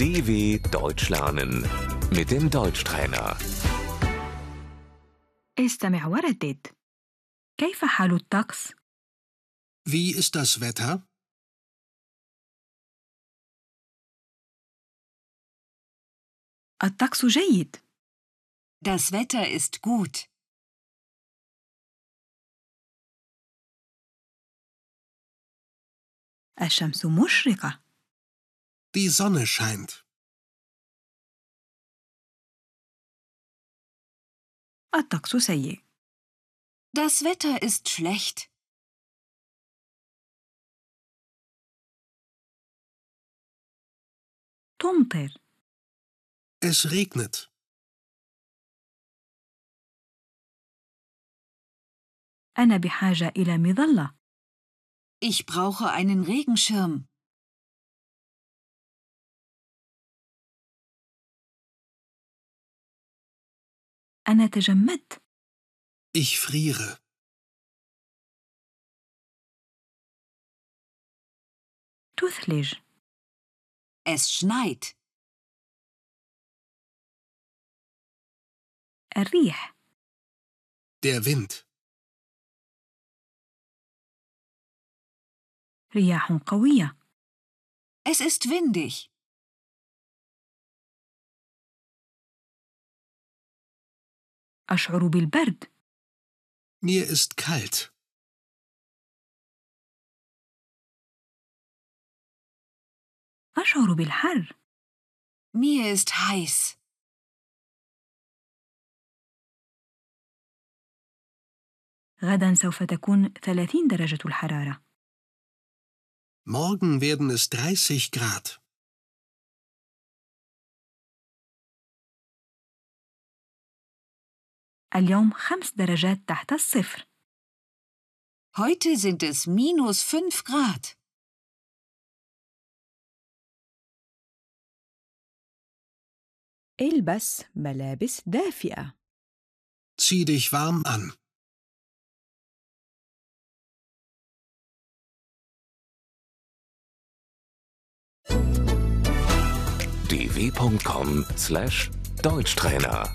DW Deutsch lernen mit dem Deutschtrainer. استمع وردد كيف حال الطقس؟ Wie ist das Wetter? الطقس جيد Das Wetter ist gut. الشمس مشرقة Die Sonne scheint. الطقس سيء Das Wetter ist schlecht. تمطر Es regnet. أنا بحاجة إلى مظلة Ich brauche einen Regenschirm. أنا تجمدت Ich friere. تثلج Es schneit. الريح Der Wind. رياح قوية Es ist windig. أشعر بالبرد Mir ist kalt. أشعر بالحر Mir ist heiß. غدا سوف تكون 30 درجة الحرارة Morgen werden es 30 Grad. اليوم خمس درجات تحت الصفر Heute sind es minus 5 Grad. البس ملابس دافئة Zieh dich warm an. dw.com/deutschtrainer